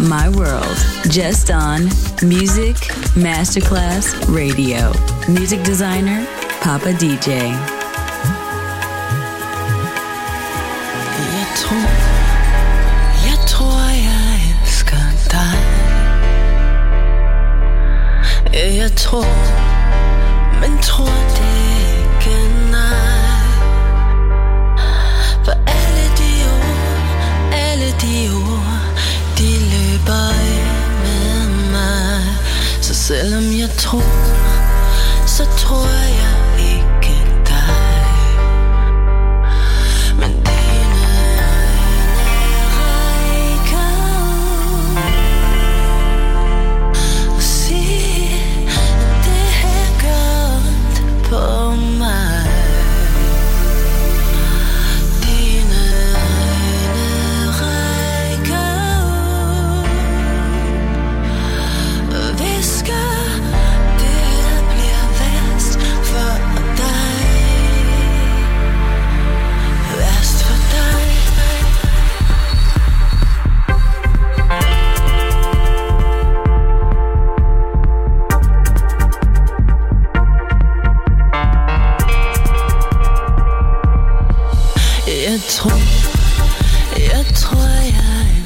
My World, just on Music Masterclass Radio. Music designer, Papa DJ. Jeg tror, men tror det selvom jeg tror, så tror jeg Jeg tror jeg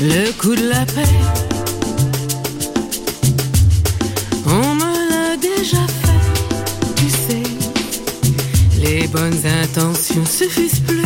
le coup de la paix. On me l'a déjà fait, tu sais. Les bonnes intentions suffisent plus.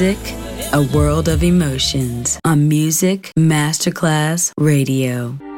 Music, a world of emotions on Music Masterclass Radio.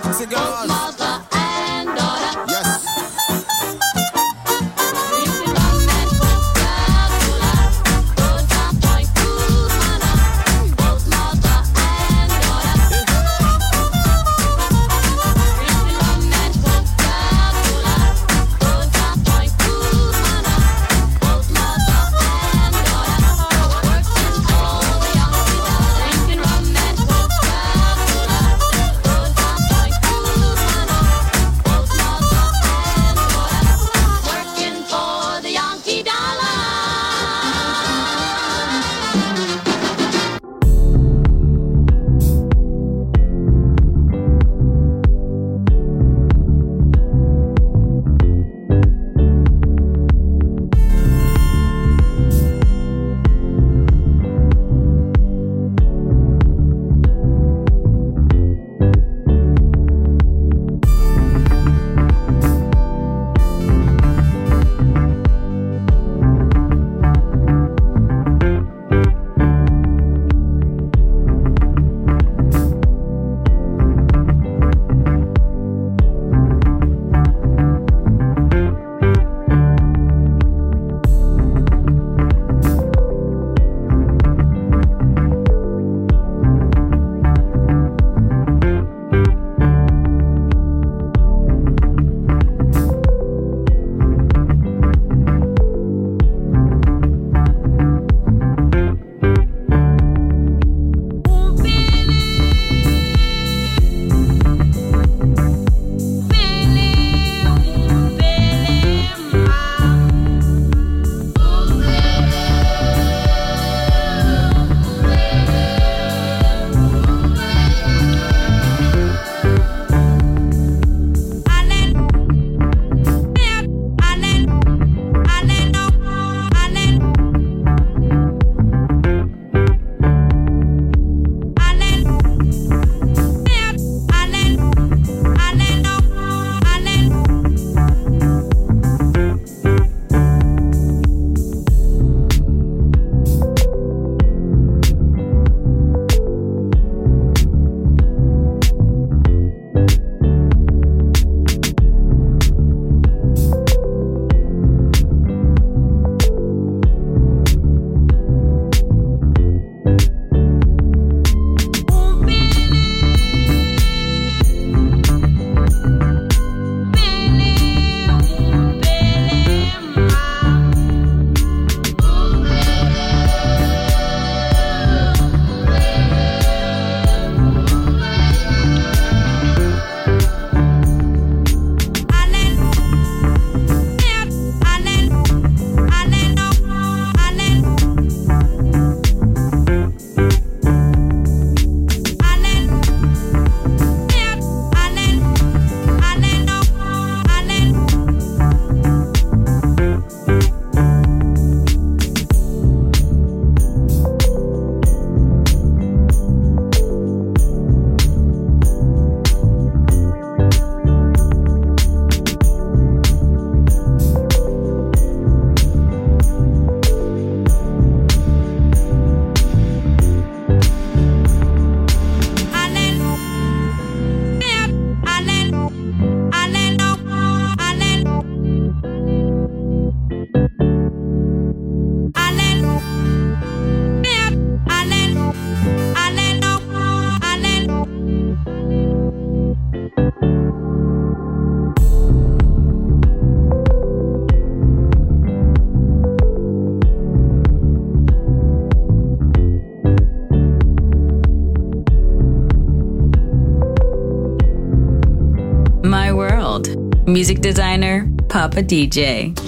toxic girls. Designer, Papa DJ.